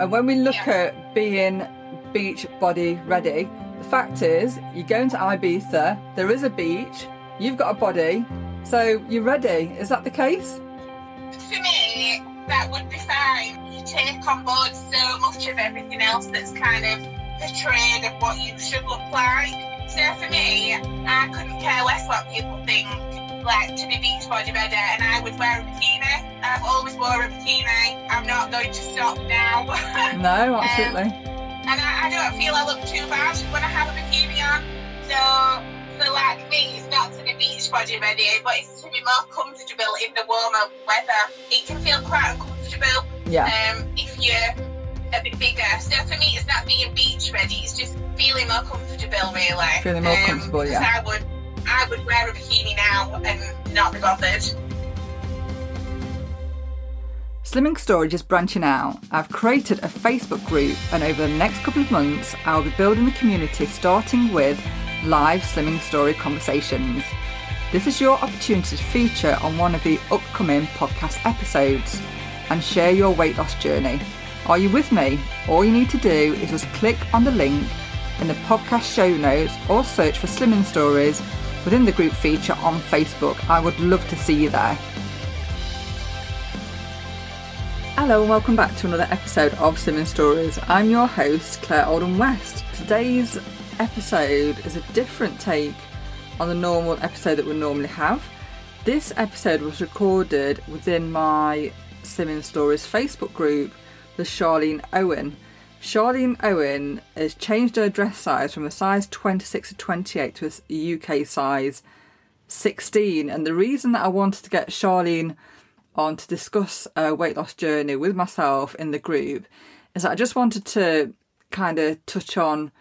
And when we look at being beach body ready, the fact is, you're going to Ibiza, there is a beach, you've got a body, so you're ready. Is that the case? For me, that would be fine. You take on board so much of everything else that's kind of portrayed of what you should look like. So for me, I couldn't care less what people think, like to be beach body ready, and I would wear a bikini. I've always wore a bikini. I'm not going to stop now. No, absolutely. Um, and I, I don't feel I look too bad when I have a bikini on. So for like me, it's not to be beach body ready, but it's to be more comfortable in the warmer weather. It can feel quite uncomfortable yeah. um, if you're a bit bigger. So for me, it's not being beach ready. It's just feeling more comfortable, really. Feeling more Um, comfortable, yeah. I would, I would wear a bikini now and not be bothered. Slimming Stories is branching out. I've created a Facebook group, and over the next couple of months, I'll be building the community starting with live Slimming Story conversations. This is your opportunity to feature on one of the upcoming podcast episodes and share your weight loss journey. Are you with me? All you need to do is just click on the link in the podcast show notes or search for Slimming Stories within the group feature on Facebook. I would love to see you there. Hello and welcome back to another episode of Slimming Stories. I'm your host, Claire Oldham West. Today's episode is a different take on the normal episode that we normally have. This episode was recorded within my Slimming Stories Facebook group with Charlene Owen. Charlene Owen has changed her dress size from a size 26 to 28 to a UK size 16. And the reason that I wanted to get Charlene on to discuss a weight loss journey with myself in the group is that I just wanted to kind of touch on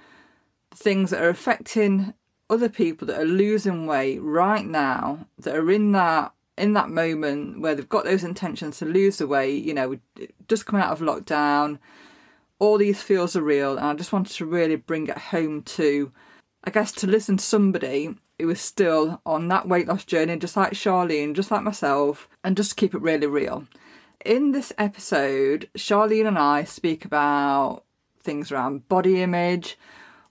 things that are affecting other people that are losing weight right now that are in that in that moment where they've got those intentions to lose the weight you know just coming out of lockdown all these feels are real and I just wanted to really bring it home to I guess to listen to somebody who was still on that weight loss journey, just like Charlene, just like myself, and just keep it really real. In this episode, Charlene and I speak about things around body image.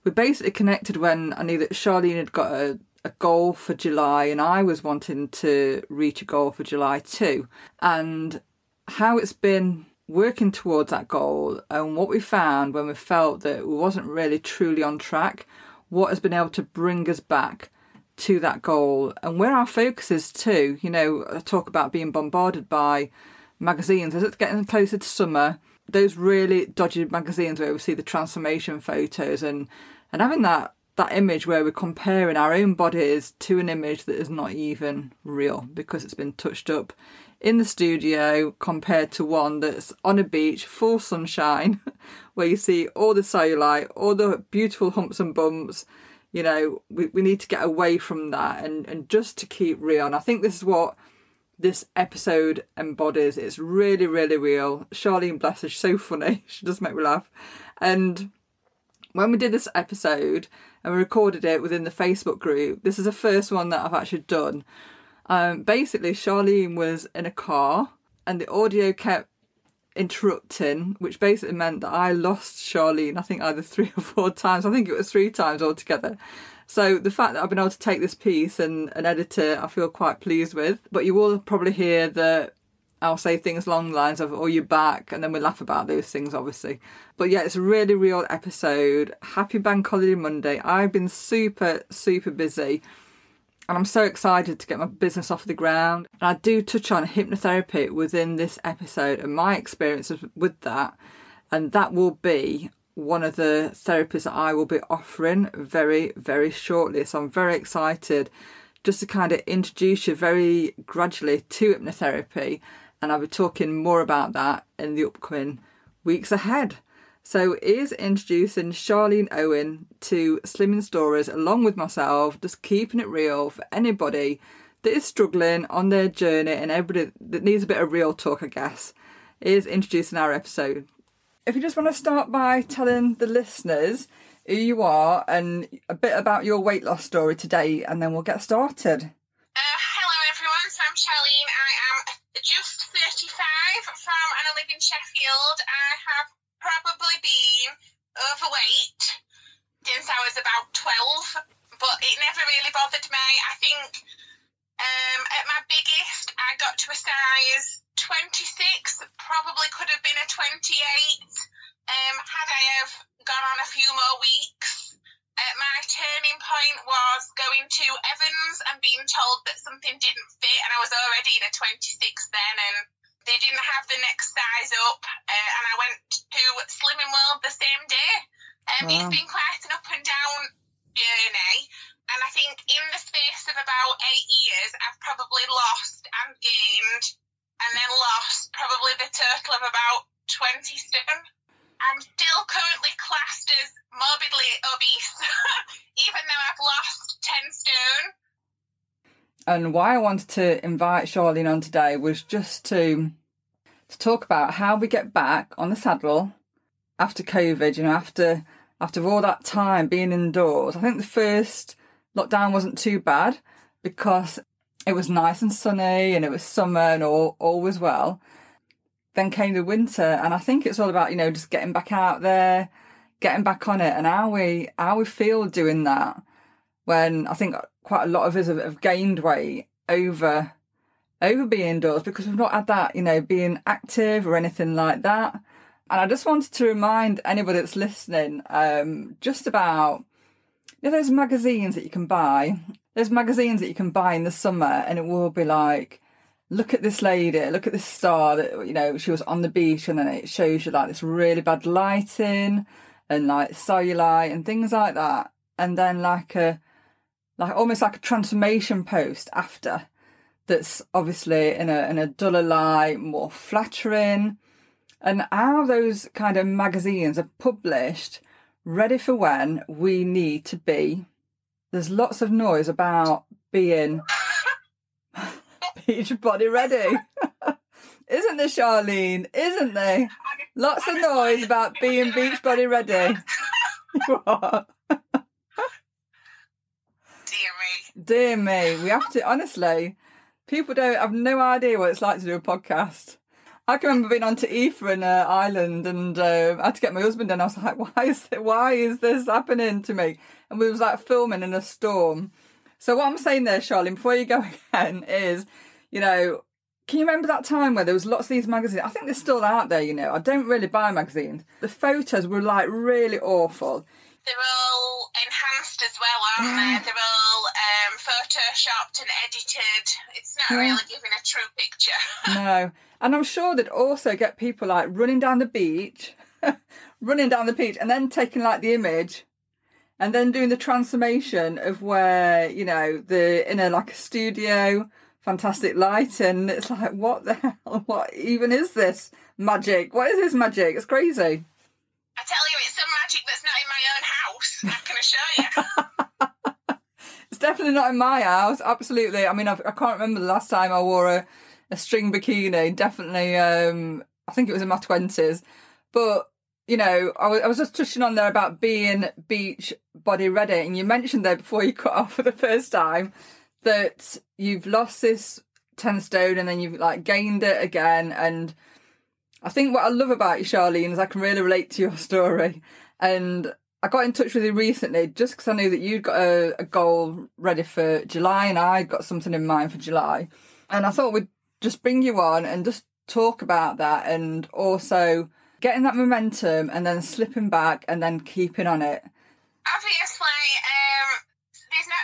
We basically connected when I knew that Charlene had got a, a goal for July and I was wanting to reach a goal for July too. And how it's been working towards that goal and what we found when we felt that we wasn't really truly on track, what has been able to bring us back to that goal and where our focus is too. You know, I talk about being bombarded by magazines as it's getting closer to summer. Those really dodgy magazines where we see the transformation photos and and having that that image where we're comparing our own bodies to an image that is not even real because it's been touched up in the studio compared to one that's on a beach, full sunshine, where you see all the cellulite, all the beautiful humps and bumps. You know, we, we need to get away from that and, and just to keep real. And I think this is what this episode embodies. It's really, really real. Charlene Bless is so funny. She does make me laugh. And when we did this episode and we recorded it within the Facebook group, this is the first one that I've actually done. Um, basically, Charlene was in a car and the audio kept interrupting, which basically meant that I lost Charlene, I think either three or four times. I think it was three times altogether. So the fact that I've been able to take this piece and, and edit it, I feel quite pleased with. But you will probably hear that I'll say things along the lines of, oh, you're back, and then we laugh about those things, obviously. But yeah, it's a really real episode. Happy Bank Holiday Monday. I've been super, super busy, and I'm so excited to get my business off the ground. And I do touch on hypnotherapy within this episode and my experiences with that, and that will be one of the therapies that I will be offering very, very shortly. So I'm very excited just to kind of introduce you very gradually to hypnotherapy and I'll be talking more about that in the upcoming weeks ahead. So, is introducing Charlene Owen to Slimming Stories along with myself, just keeping it real for anybody that is struggling on their journey and everybody that needs a bit of real talk, I guess, is introducing our episode. If you just want to start by telling the listeners who you are and a bit about your weight loss story today, and then we'll get started. Uh, hello everyone, so I'm Charlene. I am just 35 from and I live in Sheffield. I have probably been overweight since I was about 12, but it never really bothered me. I think um, at my biggest, I got to a size 26, probably could have been a 28. Um, had I have gone on a few more weeks, uh, my turning point was going to Evans and being told that something didn't fit, and I was already in a 26 then, and they didn't have the next size up, uh, and I went to Slimming World the same day. Um, wow. It's been quite an up and down journey, and I think in the space of about eight years, I've probably lost and gained, and then lost probably the total of about 20 stone. I'm still currently classed as morbidly obese, even though I've lost 10 stone. And why I wanted to invite Charlene on today was just to to talk about how we get back on the saddle after COVID, you know, after after all that time being indoors. I think the first lockdown wasn't too bad because it was nice and sunny and it was summer and all, all was well. Then came the winter and I think it's all about, you know, just getting back out there, getting back on it and how we how we feel doing that when I think quite a lot of us have, have gained weight over over being indoors because we've not had that, you know, being active or anything like that. And I just wanted to remind anybody that's listening, um, just about you know those magazines that you can buy. There's magazines that you can buy in the summer, and it will be like, look at this lady, look at this star that you know she was on the beach, and then it shows you like this really bad lighting and like cellulite and things like that, and then like a like almost like a transformation post after that's obviously in a in a duller light, more flattering, and how those kind of magazines are published ready for when we need to be. There's lots of noise about being beach body ready. Isn't there, Charlene? Isn't there? Lots of noise about being beach body ready. what? Dear me. Dear me. We have to, honestly, people don't have no idea what it's like to do a podcast. I can remember being on Taifa in uh, Ireland and uh, I had to get my husband in. I was like, why is, it, why is this happening to me? And we was like filming in a storm. So what I'm saying there, Charlene, before you go again, is, you know, can you remember that time where there was lots of these magazines? I think they're still out there, you know. I don't really buy magazines. The photos were like really awful. They're all enhanced as well, aren't they? They're all um, photoshopped and edited. It's not yeah. really giving a true picture. no. And I'm sure they'd also get people like running down the beach, running down the beach, and then taking like the image and then doing the transformation of where, you know, the in a like a studio fantastic light and it's like what the hell what even is this magic what is this magic it's crazy i tell you it's some magic that's not in my own house i can assure you it's definitely not in my house absolutely i mean I've, i can not remember the last time i wore a, a string bikini definitely um i think it was in my 20s but you know I was, I was just touching on there about being beach body ready and you mentioned there before you cut off for the first time that you've lost this 10 stone and then you've like gained it again. And I think what I love about you, Charlene, is I can really relate to your story. And I got in touch with you recently just because I knew that you'd got a, a, goal ready for July and I'd got something in mind for July. And I thought we'd just bring you on and just talk about that and also getting that momentum and then slipping back and then keeping on it. There's not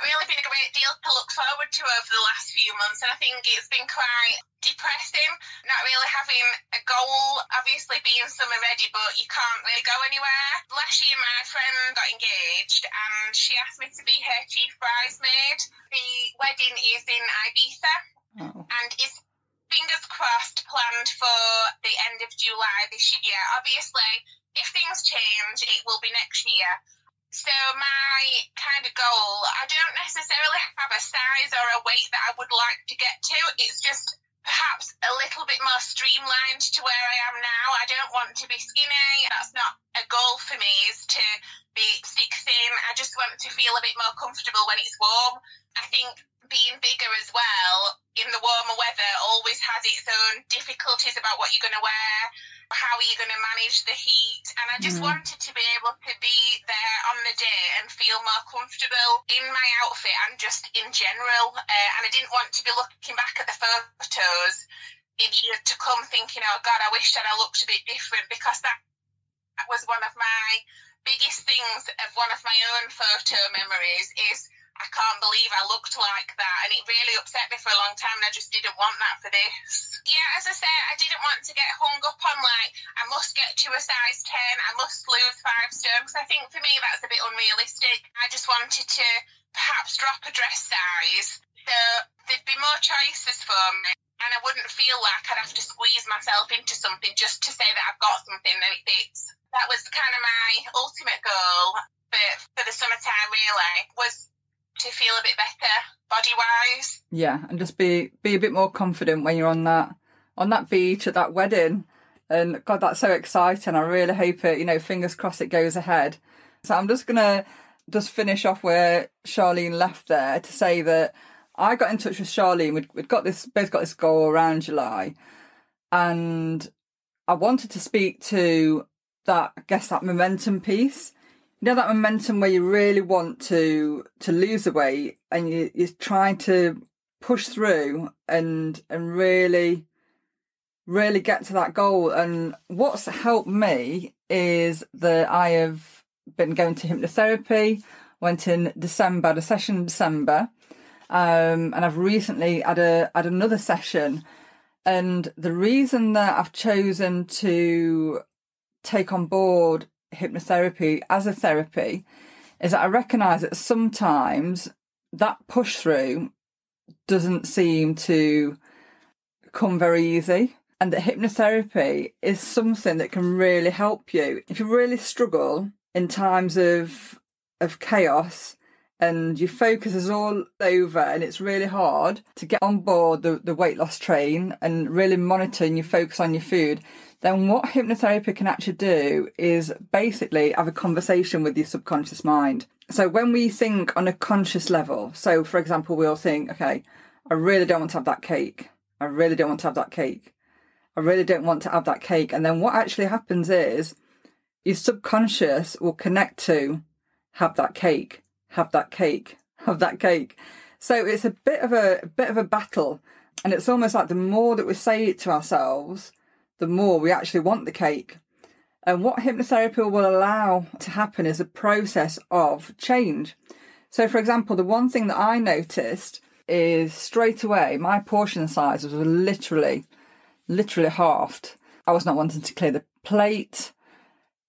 really been a great deal to look forward to over the last few months, and I think it's been quite depressing not really having a goal. Obviously, being summer ready, but you can't really go anywhere. Last year, my friend got engaged, and she asked me to be her chief bridesmaid. The wedding is in Ibiza, oh. and is fingers crossed planned for the end of July this year. Obviously, if things change, it will be next year. So my kind of goal, I don't necessarily have a size or a weight that I would like to get to. It's just perhaps a little bit more streamlined to where I am now. I don't want to be skinny. That's not a goal for me is to be thick thin. I just want to feel a bit more comfortable when it's warm. I think being bigger as well in the warmer weather always has its own difficulties about what you're going to wear, how are you going to manage the heat. And I just mm. wanted to be able to be there on the day and feel more comfortable in my outfit and just in general. Uh, and I didn't want to be looking back at the photos in years to come thinking, oh God, I wish that I looked a bit different because that, that was one of my biggest things of one of my own photo memories is I can't believe I looked like that. And it really upset me for a long time. And I just didn't want that for this. Yeah, as I said, I didn't want to get hung up on like, I must get to a size 10, I must lose five stone. Because I think for me, that's a bit unrealistic. I just wanted to perhaps drop a dress size. So there'd be more choices for me. And I wouldn't feel like I'd have to squeeze myself into something just to say that I've got something that it fits. That was kind of my ultimate goal for, for the summertime, really, was to feel a bit better body wise. Yeah, and just be be a bit more confident when you're on that on that beach at that wedding. And God, that's so exciting. I really hope it, you know, fingers crossed it goes ahead. So I'm just gonna just finish off where Charlene left there to say that I got in touch with Charlene. We'd, we'd got this both got this goal around July, and I wanted to speak to that. I guess that momentum piece you know that momentum where you really want to to lose the weight and you, you're trying to push through and and really really get to that goal. And what's helped me is that i have been going to hypnotherapy went in december a session in december um, and i've recently had a had another session. And the reason that i've chosen to take on board hypnotherapy as a therapy is that I recognise that sometimes that push through doesn't seem to come very easy. And that hypnotherapy is something that can really help you. If you really struggle in times of of chaos and your focus is all over and it's really hard to get on board the, the weight loss train and really monitoring your focus on your food, then what hypnotherapy can actually do is basically have a conversation with your subconscious mind. So when we think on a conscious level, so for example, we'll think, okay, I really don't want to have that cake. I really don't want to have that cake. I really don't want to have that cake. And then what actually happens is your subconscious will connect to have that cake, have that cake, have that cake. So it's a bit of a, a bit of a battle. And it's almost like the more that we say it to ourselves, the more we actually want the cake. And what hypnotherapy will allow to happen is a process of change. So, for example, the one thing that I noticed is straight away my portion size was literally, literally halved. I was not wanting to clear the plate.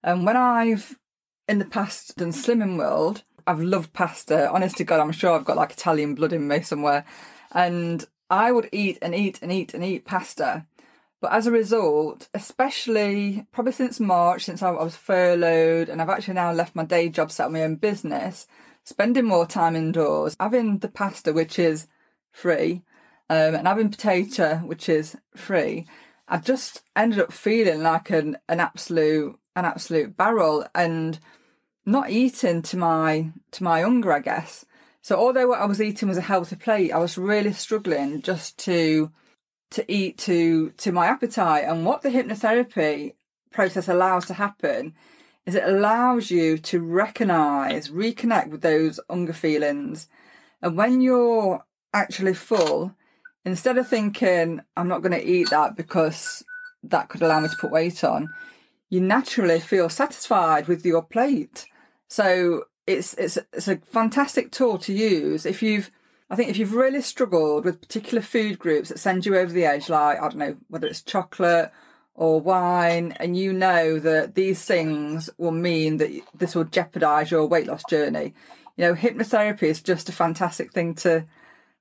And when I've in the past done Slimming World, I've loved pasta. Honest to God, I'm sure I've got like Italian blood in me somewhere. And I would eat and eat and eat and eat pasta. But as a result, especially probably since March, since I was furloughed and I've actually now left my day job, set up my own business, spending more time indoors, having the pasta, which is free, um, and having potato, which is free, I just ended up feeling like an, an absolute an absolute barrel and not eating to my to my hunger, I guess. So although what I was eating was a healthy plate, I was really struggling just to to eat to to my appetite. And what the hypnotherapy process allows to happen is it allows you to recognize, reconnect with those hunger feelings. And when you're actually full, instead of thinking, I'm not going to eat that because that could allow me to put weight on, you naturally feel satisfied with your plate. So it's it's it's a fantastic tool to use if you've I think if you've really struggled with particular food groups that send you over the edge, like, I don't know, whether it's chocolate or wine, and you know that these things will mean that this will jeopardize your weight loss journey, you know, hypnotherapy is just a fantastic thing to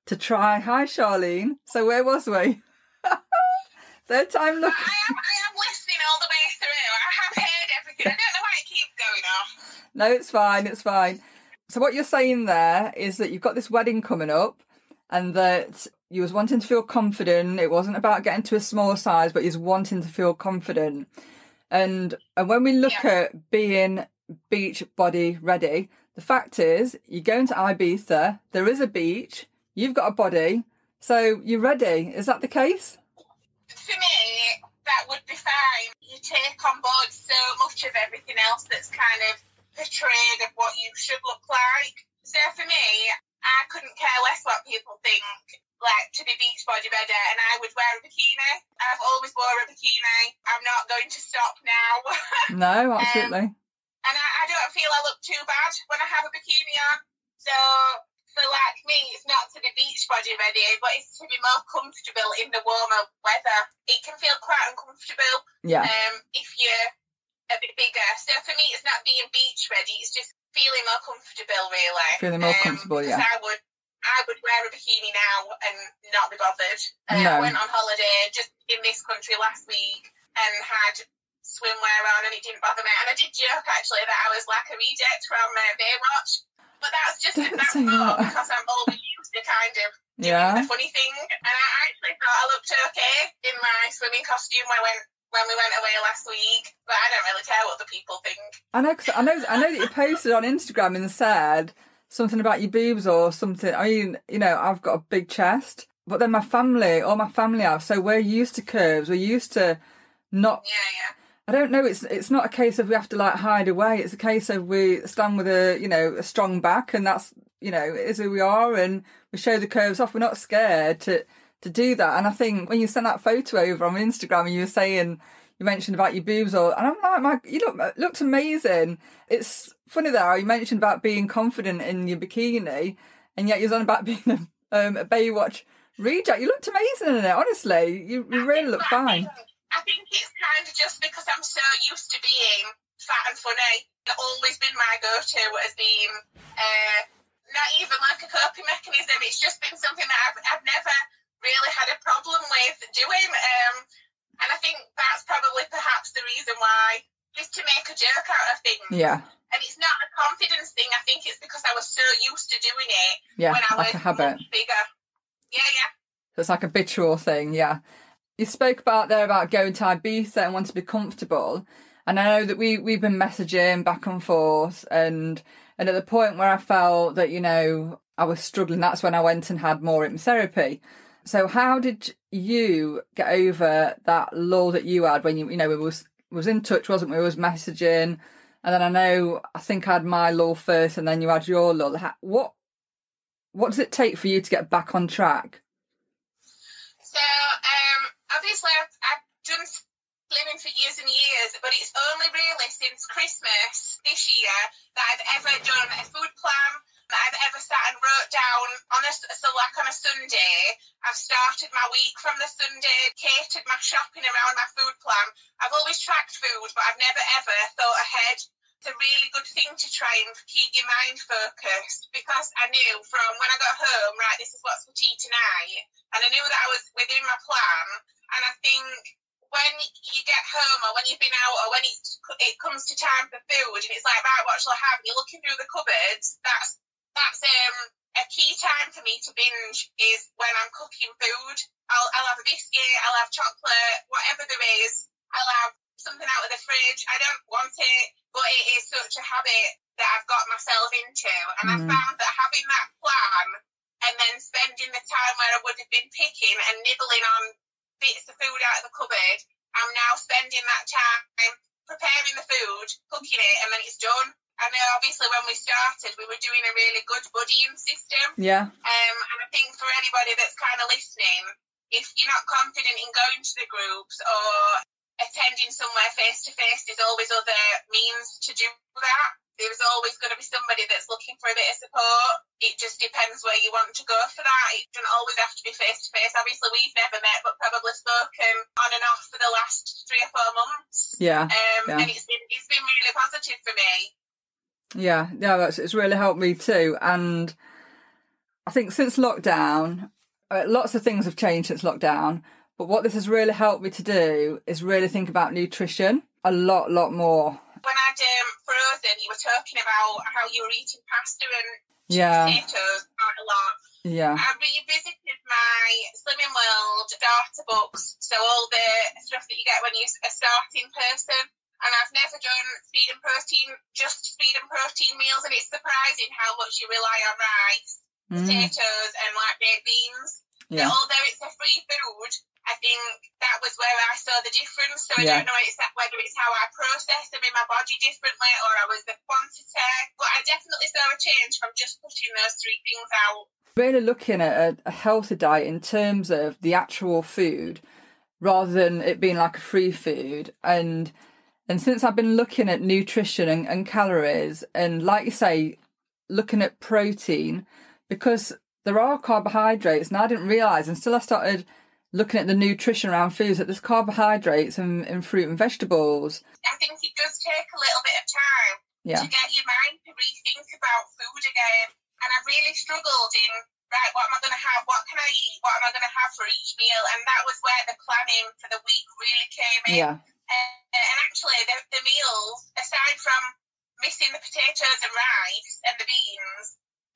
to try. Hi, Charlene. So where was we? Third time look. I am, I am listening all the way through. I have heard everything. I don't know why it keeps going off. No, it's fine. It's fine. So what you're saying there is that you've got this wedding coming up and that you was wanting to feel confident. It wasn't about getting to a small size, but you're wanting to feel confident. And and when we look yeah. at being beach body ready, the fact is you're going to Ibiza, there is a beach, you've got a body, so you're ready. Is that the case? For me, that would be fine. You take on board so much of everything else that's kind of portrayed of what you should look like. So for me, I couldn't care less what people think, like to be beach body bodybuilder, and I would wear a bikini. I've always wore a bikini. I'm not going to stop now. No, absolutely. and I, I don't feel I look too bad when I have a bikini on. So for like me, it's not to be beach body ready, but it's to be more comfortable in the warmer weather. It can feel quite uncomfortable yeah. um, if you're a bit bigger. So for me, it's not being beach ready; it's just feeling more comfortable, really. Feeling more Um, comfortable, yeah. I would, I would wear a bikini now and not be bothered. Uh, No. I went on holiday just in this country last week and had swimwear on, and it didn't bother me. And I did joke actually that I was like a reject from uh, Baywatch, but that's just Don't that's that. because I'm always used to kind of doing Yeah. the funny thing. And I actually thought I looked okay in my swimming costume when I went when we went away last week, but I don't really care what the people think. I know, 'cause I know, I know that you posted on Instagram and said something about your boobs or something. I mean, you know, I've got a big chest, but then my family, all my family have, so we're used to curves. We're used to not. Yeah, yeah. I don't know. It's it's not a case of we have to like hide away. It's a case of we stand with a you know a strong back, and that's you know it is who we are, and we show the curves off. We're not scared to to do that. And I think when you sent that photo over on Instagram, and you were saying you mentioned about your boobs, or and I'm like, my, you look looked amazing. It's funny though how you mentioned about being confident in your bikini, and yet you're on about being a, um, a Baywatch reject. You looked amazing in it. Honestly, you, you really look fine. I think it's kind of just because I'm so used to being fat and funny. It's always been my go-to as being uh, not even like a coping mechanism. It's just been something that I've, I've never really had a problem with doing. Um, and I think that's probably perhaps the reason why, just to make a joke out of things. Yeah, And it's not a confidence thing. I think it's because I was so used to doing it yeah, when I like was a habit. much bigger. Yeah, yeah. So it's like a habitual thing, yeah. You spoke about there about going to Ibiza and wanting to be comfortable. And I know that we, we've been messaging back and forth and and at the point where I felt that, you know, I was struggling, that's when I went and had more hypnotherapy. So how did you get over that lull that you had when you you know, we was was in touch, wasn't we? We was messaging and then I know I think I had my lull first and then you had your lull. What what does it take for you to get back on track? So, um, obviously, I've, I've done for years and years, but it's only really since Christmas this year that I've ever done a food plan. I've ever sat and wrote down on a so like on a Sunday. I've started my week from the Sunday, catered my shopping around my food plan. I've always tracked food, but I've never ever thought ahead. It's a really good thing to try and keep your mind focused because I knew from when I got home, right, this is what's for tea tonight, and I knew that I was within my plan. And I think when you get home or when you've been out or when it comes to time for food and it's like, right, what shall I have? And you're looking through the cupboards, that's that's um, a key time for me to binge is when I'm cooking food. I'll, I'll have a biscuit, I'll have chocolate, whatever there is. I'll have something out of the fridge. I don't want it, but it is such a habit that I've got myself into. And I Mm. found that having that plan and then spending the time where I would have been picking and nibbling on bits of food out of the cupboard, I'm now spending that time preparing the food, cooking it, and then it's done. I know obviously when we started, we were doing a really good buddying system. Yeah. Um, and I think for anybody that's kind of listening, if you're not confident in going to the groups or attending somewhere face to face, there's always other means to do that. There's always going to be somebody that's looking for a bit of support. It just depends where you want to go for that. It doesn't always have to be face to face. Obviously, we've never met, but probably spoken on and off for the last three or four months. Yeah. Um, Yeah. And it's been it's been really positive for me. Yeah, yeah, that's it's really helped me too. And I think since lockdown, uh, lots of things have changed since lockdown. But what this has really helped me to do is really think about nutrition a lot, lot more. When I'd um, frozen, you were talking about how you were eating pasta and Yeah, potatoes quite a lot. yeah, I revisited my Slimming World starter books, so all the stuff that you get when you're a starting person. And I've never done speed and protein, just speed and protein meals, and it's surprising how much you rely on rice Mm. potatoes and like baked beans. Yeah. So although it's a free food, I think that was where I saw the difference. So I Yeah. don't know it's that, whether it's how I process them in my body differently or I was the quantity. But I definitely saw a change from just putting those three things out. really looking at a, a healthy diet in terms of the actual food rather than it being like a free food and and since I've been looking at nutrition and, and calories and like you say looking at protein because there are carbohydrates and I didn't realize until I started looking at the nutrition around foods that there's carbohydrates in, in fruit and vegetables I think it does take a little bit of time yeah to get your mind to rethink about food again. And I really struggled in, right, what am I going to have? What can I eat? What am I going to have for each meal? And that was where the planning for the week really came in. yeah Uh, and actually, the, the meals, aside from missing the potatoes and rice and the beans,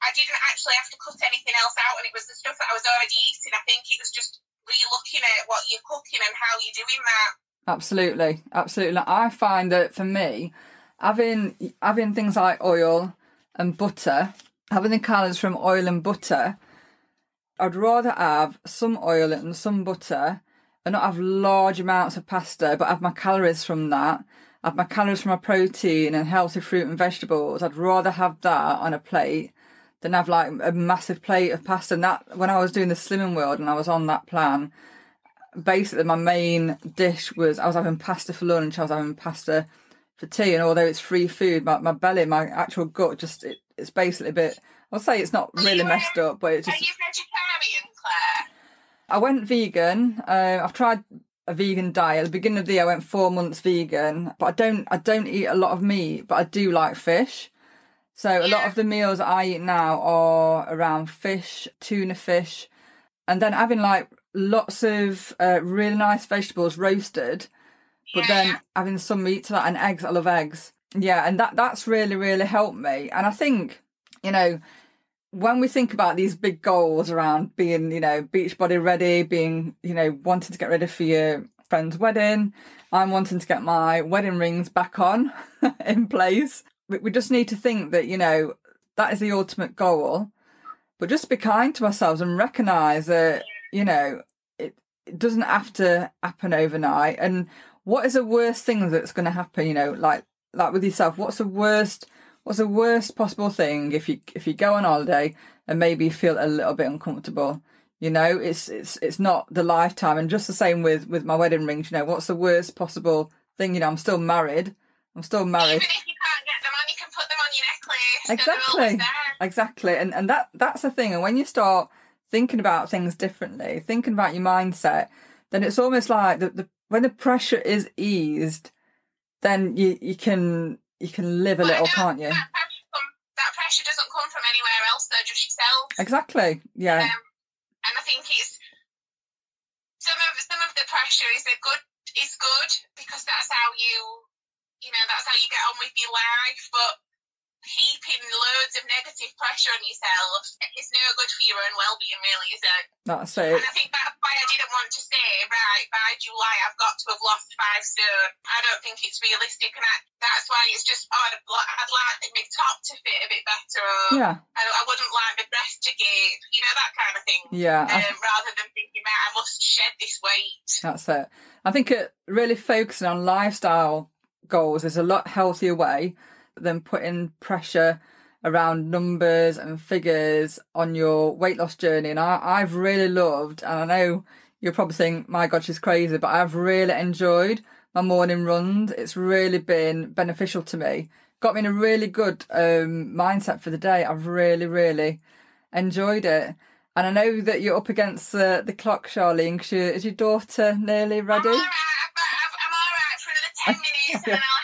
I didn't actually have to cut anything else out. And it was the stuff that I was already eating. I think it was just re-looking at what you're cooking and how you're doing that. Absolutely, absolutely. I find that for me, having having things like oil and butter, having the calories from oil and butter, I'd rather have some oil and some butter and not have large amounts of pasta, but I have my calories from that, I have my calories from my protein and healthy fruit and vegetables. I'd rather have that on a plate than have like a massive plate of pasta. And that when I was doing the Slimming World and I was on that plan, basically my main dish was I was having pasta for lunch, I was having pasta for tea, and although it's free food, my, my belly, my actual gut, just it, it's basically a bit. I'll say it's not really messed up, but it's just. Are you vegetarian, Claire? I went vegan. Uh, I've tried a vegan diet. At the beginning of the year, I went four months vegan, but I don't. I don't eat a lot of meat, but I do like fish. So a lot of the meals I eat now are around fish, tuna fish, and then having like lots of uh, really nice vegetables roasted, but Yeah, then having some meat to that and eggs. I love eggs. Yeah, and that that's really really helped me. And I think you know when we think about these big goals around being, you know, beach body ready, being, you know, wanting to get ready for your friend's wedding, I'm wanting to get my wedding rings back on in place. We, just need to think that, you know, that is the ultimate goal. But just be kind to ourselves and recognise that, you know, it, it doesn't have to happen overnight. And what is the worst thing that's going to happen? You know, like like with yourself, what's the worst? What's the worst possible thing if you if you go on holiday and maybe feel a little bit uncomfortable? You know, it's it's it's not the lifetime. And just the same with with my wedding rings. You know, what's the worst possible thing? You know, I'm still married. I'm still married. Even if you can't get them on, you can put them on your necklace. so they're always Exactly. Exactly. And and that that's the thing. And when you start thinking about things differently, thinking about your mindset, then it's almost like the, the when the pressure is eased, then you you can you can live a But little, can't you? That pressure, come, that pressure doesn't come from anywhere else, though, just yourself. Exactly. Yeah. Um, and I think it's some of some of the pressure is a good is good because that's how you you know that's how you get on with your life. But heaping loads of negative pressure on yourself is no good for your own well being, really, is it? That's it. And I think that's why I didn't want to say, right, by July I've got to have lost five stone. I don't think it's realistic, and I, that's why it's just, oh, I'd, I'd like my top to fit a bit better, or Yeah. I, I wouldn't like my breast to gape, you know, that kind of thing. Yeah. I- Um, rather than thinking, right, I must shed this weight. That's it. I think it really focusing on lifestyle goals is a lot healthier way than putting pressure around numbers and figures on your weight loss journey. And I, I've really loved, and I know you're probably think, my God, she's crazy, but I've really enjoyed my morning runs. It's really been beneficial to me. Got me in a really good um, mindset for the day. I've really, really enjoyed it. And I know that you're up against uh, the clock, Charlene, 'cause your, is your daughter nearly ready? I'm all right, I've, I'm all right for another 10 minutes and then I'll have.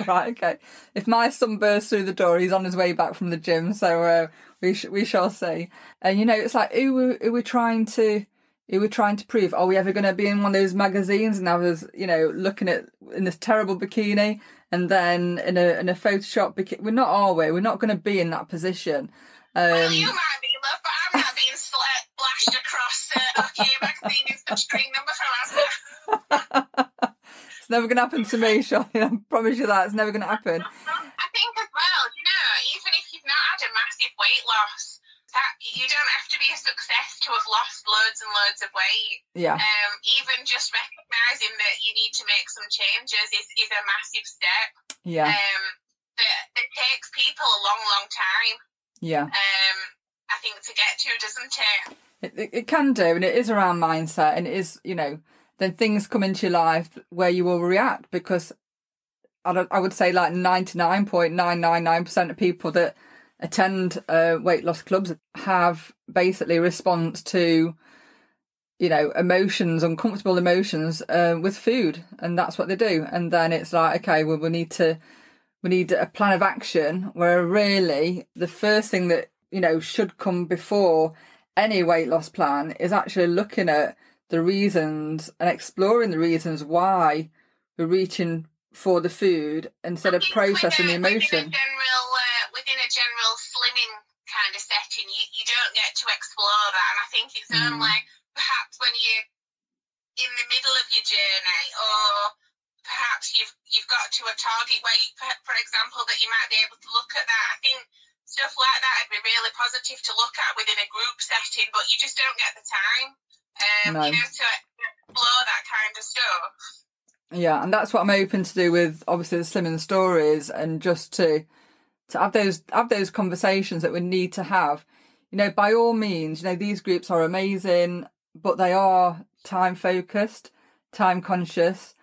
Right, okay. If my son bursts through the door, he's on his way back from the gym, so uh, we sh- we shall see. And you know, it's like who who we're trying to who we're trying to prove. Are we ever going to be in one of those magazines and have us, you know, looking at in this terrible bikini and then in a in a Photoshop bikini? We're not, are we? We're not going to be in that position. Well, Um, you might be, love, but I'm not being splashed across uh, OK magazine in some string number from. it's never going to happen to me, Charlene. I promise you that it's never going to happen. I think as well, you know, even if you've not had a massive weight loss, that you don't have to be a success to have lost loads and loads of weight. Yeah. Um, even just recognizing that you need to make some changes is, is a massive step. Yeah. Um, that, that takes people a long, long time. Yeah. Um, I think to get to, doesn't it? It, it, it can do, and it is around mindset, and it is, you know, then things come into your life where you will react because I, I would say like 99.999% of people that attend uh, weight loss clubs have basically response to, you know, emotions, uncomfortable emotions uh, with food, and that's what they do. And then it's like, okay, well, we need to, we need a plan of action where really the first thing that, you know, should come before any weight loss plan is actually looking at the reasons and exploring the reasons why we're reaching for the food instead of processing the emotion. Within a general, uh, within a general slimming kind of setting, you, you don't get to explore that. And I think it's Mm. only perhaps when you're in the middle of your journey or perhaps you've you've got to a target weight, for, for example, that you might be able to look at that. I think stuff like that would be really positive to look at within a group setting, but you just don't get the time, um, No. you know, to explore that kind of stuff. Yeah, and that's what I'm open to do with obviously the slimming stories and just to to have those have those conversations that we need to have. You know, by all means, you know, these groups are amazing, but they are time focused, time conscious.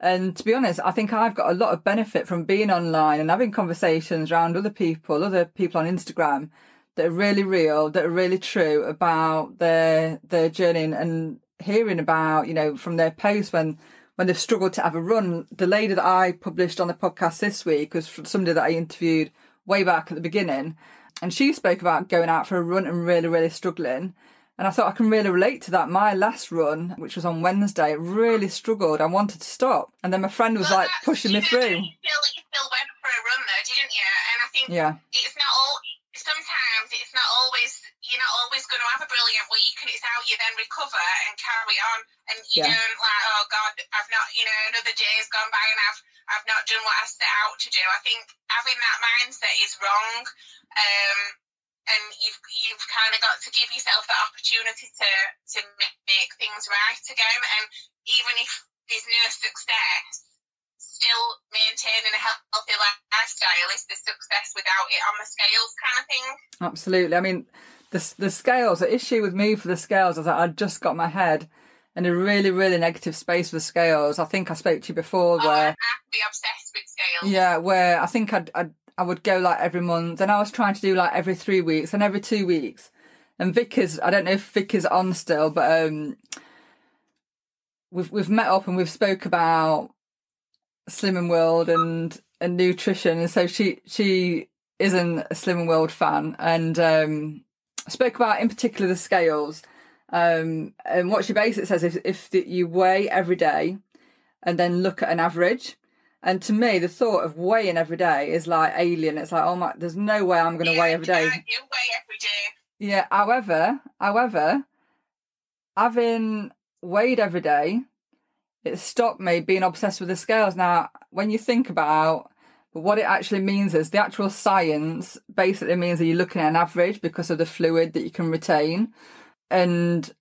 And to be honest, I think I've got a lot of benefit from being online and having conversations around other people, other people on Instagram that are really real, that are really true about their their journey and, hearing about, you know, from their posts when when they've struggled to have a run. The lady that I published on the podcast this week was from somebody that I interviewed way back at the beginning, and she spoke about going out for a run and really, really struggling. And I thought I can really relate to that. My last run, which was on Wednesday, really struggled. I wanted to stop, and then my friend was Well, like pushing me through. You still, you still went for a run though, didn't you? And I think Yeah, it's not all. Sometimes it's not always. You're not always going to have a brilliant week, and it's how you then recover and carry on. And you Yeah. don't like, oh God, I've not. You know, another day's gone by, and I've I've not done what I set out to do. I think having that mindset is wrong. Um, and you've you've kind of got to give yourself that opportunity to to ma- make things right again. And even if there's no success, still maintaining a healthy lifestyle is the success without it on the scales kind of thing. absolutely. I mean, the the scales. The issue with me for the scales is that I just got my head in a really, really negative space with scales. I think I spoke to you before Oh, where. to be obsessed with scales. Yeah, where I think I'd, I'd I would go like every month, and I was trying to do like every three weeks and every two weeks. And Vic is I don't know if Vic is on still, but um, we've we've met up and we've spoke about Slimming World and and nutrition, and so she she isn't a Slimming World fan, and um, spoke about in particular the scales. Um, and what she basically says is if that you weigh every day and then look at an average. And to me, the thought of weighing every day is like alien. It's like, oh my, there's no way I'm going to Yeah, weigh every day. yeah, You weigh every day. Yeah. However, however, having weighed every day, it stopped me being obsessed with the scales. Now, when you think about what it actually means is the actual science basically means that you're looking at an average because of the fluid that you can retain. And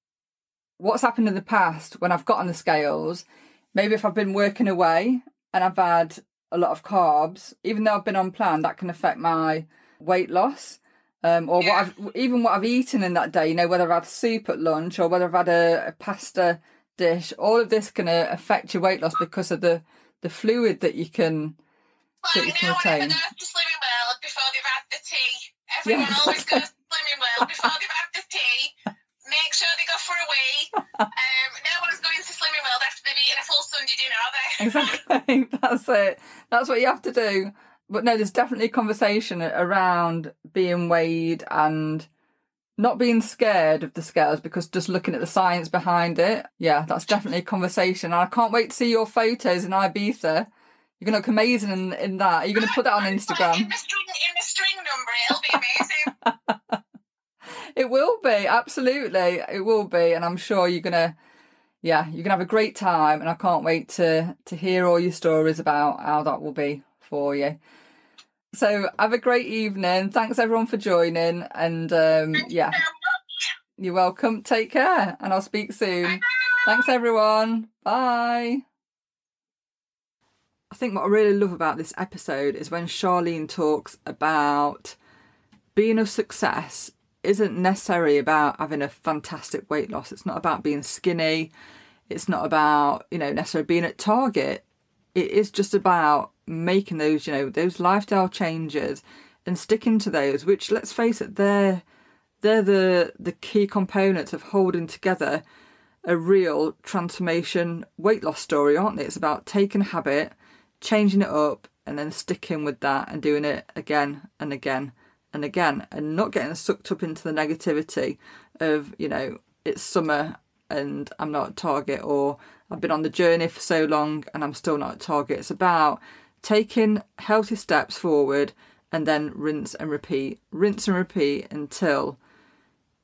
what's happened in the past when I've got on the scales, maybe if I've been working away and I've had a lot of carbs, even though I've been on plan, that can affect my weight loss. Um, or Yeah. what I've even what I've eaten in that day, you know, whether I've had soup at lunch or whether I've had a, a pasta dish, all of this can uh, affect your weight loss because of the the fluid that you can. Well, That I you know can retain. goes to Slimming World before they've had the tea. Everyone Yeah, always goes to Slimming World before they've had the tea. Make sure they go for a wee. Um, no one's going to Slimming World after they've eaten a full Sunday dinner, are they? Exactly. That's it. That's what you have to do. But no, there's definitely a conversation around being weighed and not being scared of the scales because just looking at the science behind it. Yeah, that's definitely a conversation. And I can't wait to see your photos in Ibiza. You're going to look amazing in, in that. Are you going to put that on In Instagram? the string, in the string number, it'll be amazing. It will be, absolutely. It will be. And I'm sure you're going to, yeah, you're going to have a great time. And I can't wait to, to hear all your stories about how that will be for you. So have a great evening. Thanks everyone for joining. And um, Thank yeah, You You're welcome. Take care, and I'll speak soon. Bye. Thanks everyone. Bye. I think what I really love about this episode is when Charlene talks about being a success isn't necessarily about having a fantastic weight loss. It's not about being skinny. It's not about, you know, necessarily being at target. It is just about making those, you know, those lifestyle changes and sticking to those, which let's face it, they're they're the the key components of holding together a real transformation weight loss story, aren't they? It's about taking a habit, changing it up, and then sticking with that and doing it again and again and again, and not getting sucked up into the negativity of, you know, it's summer and I'm not target, or I've been on the journey for so long and I'm still not target. It's about taking healthy steps forward and then rinse and repeat, rinse and repeat until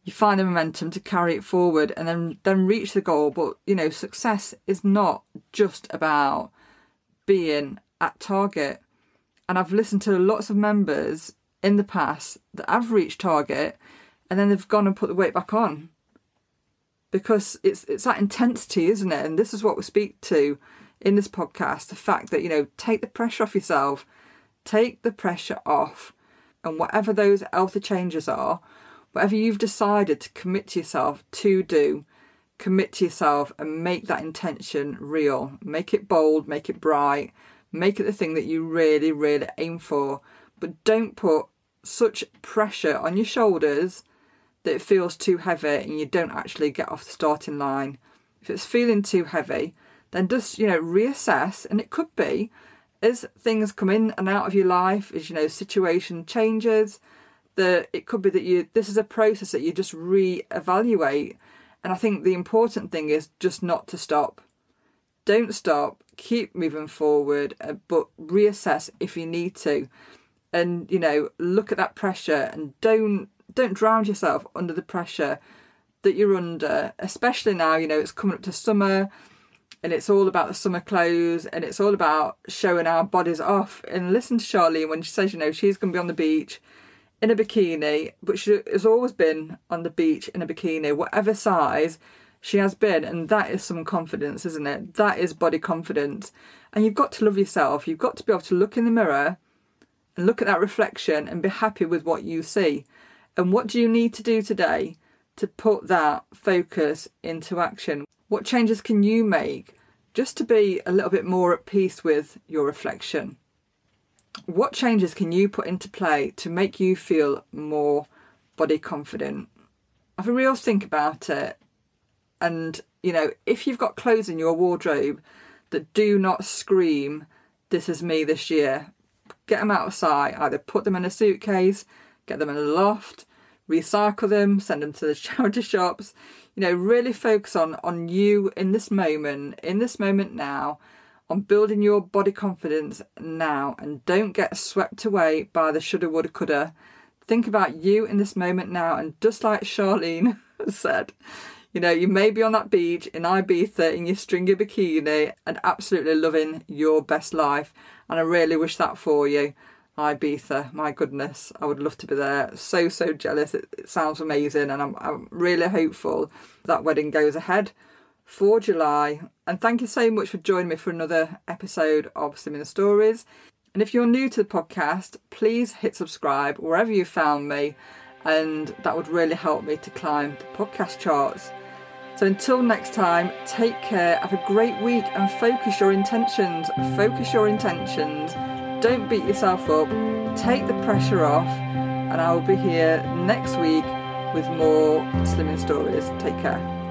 you find the momentum to carry it forward and then then reach the goal. But you know success is not just about being at target. And i've listened to lots of members in the past that have reached target and then they've gone and put the weight back on. Because it's it's that intensity isn't it? And this is what we speak to in this podcast the fact that you know take the pressure off yourself take the pressure off and whatever those healthy changes are whatever you've decided to commit to yourself to do, commit to yourself and make that intention real. Make it bold, make it bright, make it the thing that you really, really aim for. But don't put such pressure on your shoulders that it feels too heavy and you don't actually get off the starting line. If it's feeling too heavy, then just, you know, reassess. And it could be as things come in and out of your life, as you know, situation changes, that it could be that you this is a process that you just re-evaluate. And i think the important thing is just not to stop. Don't stop. Keep moving forward uh, but reassess if you need to. And you know look at that pressure and don't don't drown yourself under the pressure that you're under especially now you know it's coming up to summer and it's all about the summer clothes and it's all about showing our bodies off and listen to charlene when she says you know she's going to be on the beach in a bikini, but she has always been on the beach in a bikini, whatever size she has been. And that is some confidence, isn't it? That is body confidence. And you've got to love yourself. You've got to be able to look in the mirror and look at that reflection and be happy with what you see. And what do you need to do today to put that focus into action? What changes can you make just to be a little bit more at peace with your reflection? what changes can you put into play to make you feel more body confident? Have a real think about it. And, you know, if you've got clothes in your wardrobe that do not scream, this is me this year, get them out of sight. Either put them in a suitcase, get them in a loft, recycle them, send them to the charity shops. You know, really focus on on you in this moment, in this moment now, on building your body confidence now and don't get swept away by the shoulda, woulda, coulda. Think about you in this moment now, and just like Charlene said, you know, you may be on that beach in Ibiza in your stringy bikini and absolutely loving your best life. And I really wish that for you. Ibiza, my goodness, I would love to be there. So, so jealous. It, it sounds amazing, and I'm, I'm really hopeful that wedding goes ahead for July. And thank you so much for joining me for another episode of Slimming Stories. And if you're new to the podcast, please hit subscribe wherever you found me, and that would really help me to climb the podcast charts. So until next time, take care, have a great week, and focus your intentions. Focus your intentions. Don't beat yourself up. Take the pressure off, and I will be here next week with more slimming stories. Take care.